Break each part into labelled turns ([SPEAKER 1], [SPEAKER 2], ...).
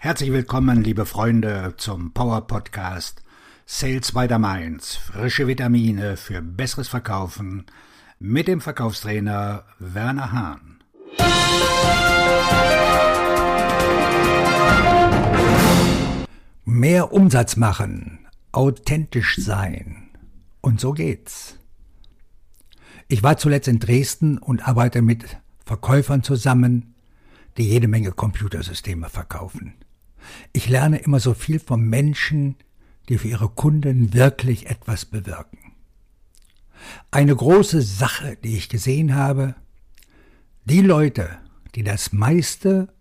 [SPEAKER 1] Herzlich willkommen, liebe Freunde, zum Power Podcast Sales by the Mainz. Frische Vitamine für besseres Verkaufen mit dem Verkaufstrainer Werner Hahn. Mehr Umsatz machen, authentisch sein. Und so geht's. Ich war zuletzt in Dresden und arbeite mit Verkäufern zusammen, die jede Menge Computersysteme verkaufen. Ich lerne immer so viel von Menschen, die für ihre Kunden wirklich etwas bewirken. Eine große Sache, die ich gesehen habe, die Leute, die das meiste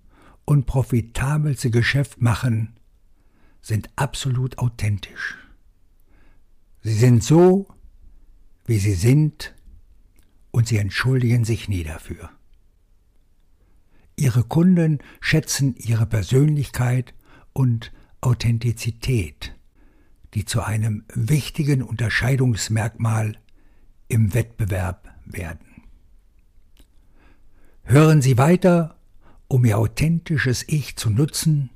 [SPEAKER 1] und profitabelste Geschäft machen, sind absolut authentisch. Sie sind so, wie sie sind, und sie entschuldigen sich nie dafür. Ihre Kunden schätzen ihre Persönlichkeit und Authentizität, die zu einem wichtigen Unterscheidungsmerkmal im Wettbewerb werden. Hören Sie weiter, um Ihr authentisches Ich zu nutzen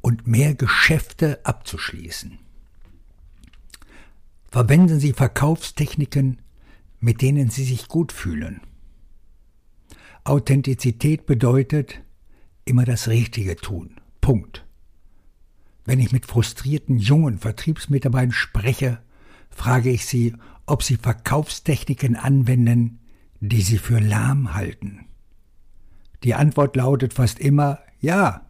[SPEAKER 1] und mehr Geschäfte abzuschließen. Verwenden Sie Verkaufstechniken, mit denen Sie sich gut fühlen. Authentizität bedeutet immer das Richtige tun. Punkt. Wenn ich mit frustrierten jungen Vertriebsmitarbeitern spreche, frage ich sie, ob sie Verkaufstechniken anwenden, die sie für lahm halten. Die Antwort lautet fast immer ja.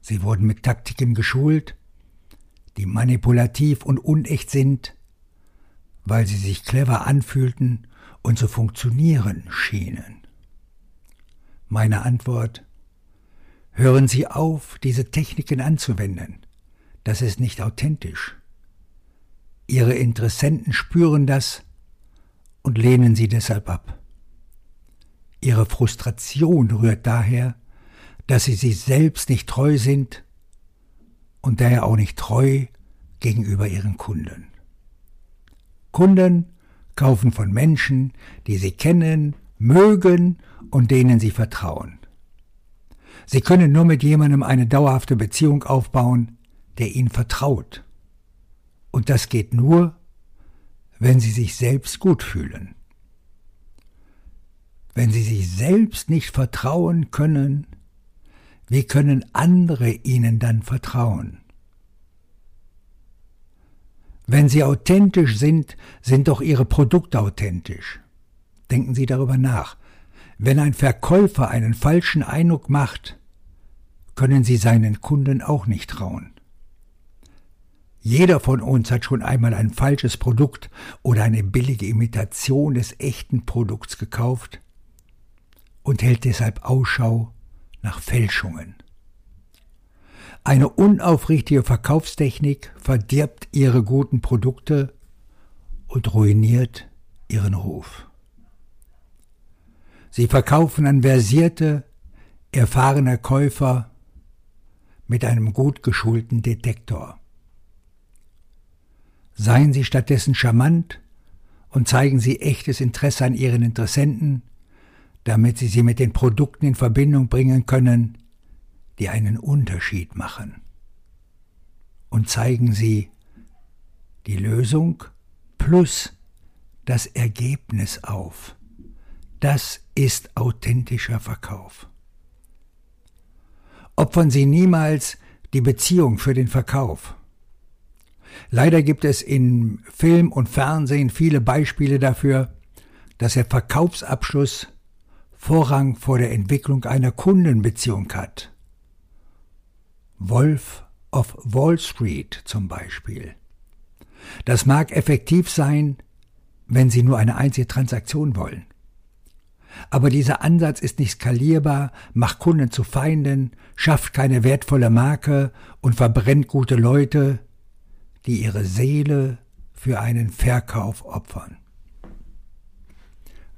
[SPEAKER 1] Sie wurden mit Taktiken geschult, die manipulativ und unecht sind, weil sie sich clever anfühlten und zu funktionieren schienen. Meine Antwort Hören Sie auf, diese Techniken anzuwenden. Das ist nicht authentisch. Ihre Interessenten spüren das und lehnen sie deshalb ab. Ihre Frustration rührt daher, dass sie sich selbst nicht treu sind und daher auch nicht treu gegenüber ihren Kunden. Kunden kaufen von Menschen, die sie kennen, mögen und denen sie vertrauen. Sie können nur mit jemandem eine dauerhafte Beziehung aufbauen, der ihnen vertraut. Und das geht nur, wenn sie sich selbst gut fühlen. Wenn sie sich selbst nicht vertrauen können, wie können andere ihnen dann vertrauen? Wenn sie authentisch sind, sind doch ihre Produkte authentisch. Denken Sie darüber nach. Wenn ein Verkäufer einen falschen Eindruck macht, können Sie seinen Kunden auch nicht trauen. Jeder von uns hat schon einmal ein falsches Produkt oder eine billige Imitation des echten Produkts gekauft und hält deshalb Ausschau nach Fälschungen. Eine unaufrichtige Verkaufstechnik verdirbt ihre guten Produkte und ruiniert ihren Ruf. Sie verkaufen an versierte, erfahrene Käufer mit einem gut geschulten Detektor. Seien Sie stattdessen charmant und zeigen Sie echtes Interesse an Ihren Interessenten, damit Sie sie mit den Produkten in Verbindung bringen können, die einen Unterschied machen. Und zeigen Sie die Lösung plus das Ergebnis auf. Das ist authentischer Verkauf. Opfern Sie niemals die Beziehung für den Verkauf. Leider gibt es in Film und Fernsehen viele Beispiele dafür, dass der Verkaufsabschluss Vorrang vor der Entwicklung einer Kundenbeziehung hat. Wolf of Wall Street zum Beispiel. Das mag effektiv sein, wenn Sie nur eine einzige Transaktion wollen. Aber dieser Ansatz ist nicht skalierbar, macht Kunden zu Feinden, schafft keine wertvolle Marke und verbrennt gute Leute, die ihre Seele für einen Verkauf opfern.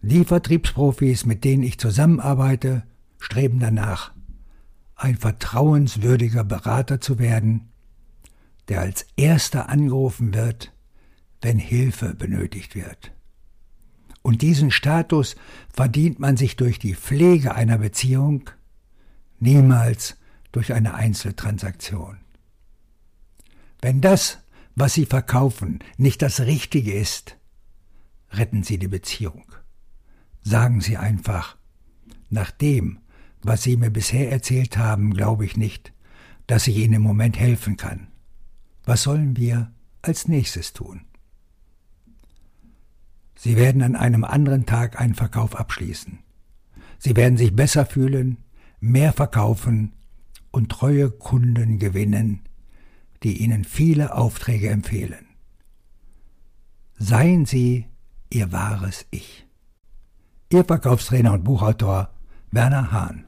[SPEAKER 1] Die Vertriebsprofis, mit denen ich zusammenarbeite, streben danach, ein vertrauenswürdiger Berater zu werden, der als erster angerufen wird, wenn Hilfe benötigt wird. Und diesen Status verdient man sich durch die Pflege einer Beziehung, niemals durch eine Einzeltransaktion. Wenn das, was Sie verkaufen, nicht das Richtige ist, retten Sie die Beziehung. Sagen Sie einfach, nach dem, was Sie mir bisher erzählt haben, glaube ich nicht, dass ich Ihnen im Moment helfen kann. Was sollen wir als nächstes tun? Sie werden an einem anderen Tag einen Verkauf abschließen. Sie werden sich besser fühlen, mehr verkaufen und treue Kunden gewinnen, die Ihnen viele Aufträge empfehlen. Seien Sie Ihr wahres Ich. Ihr Verkaufstrainer und Buchautor Werner Hahn.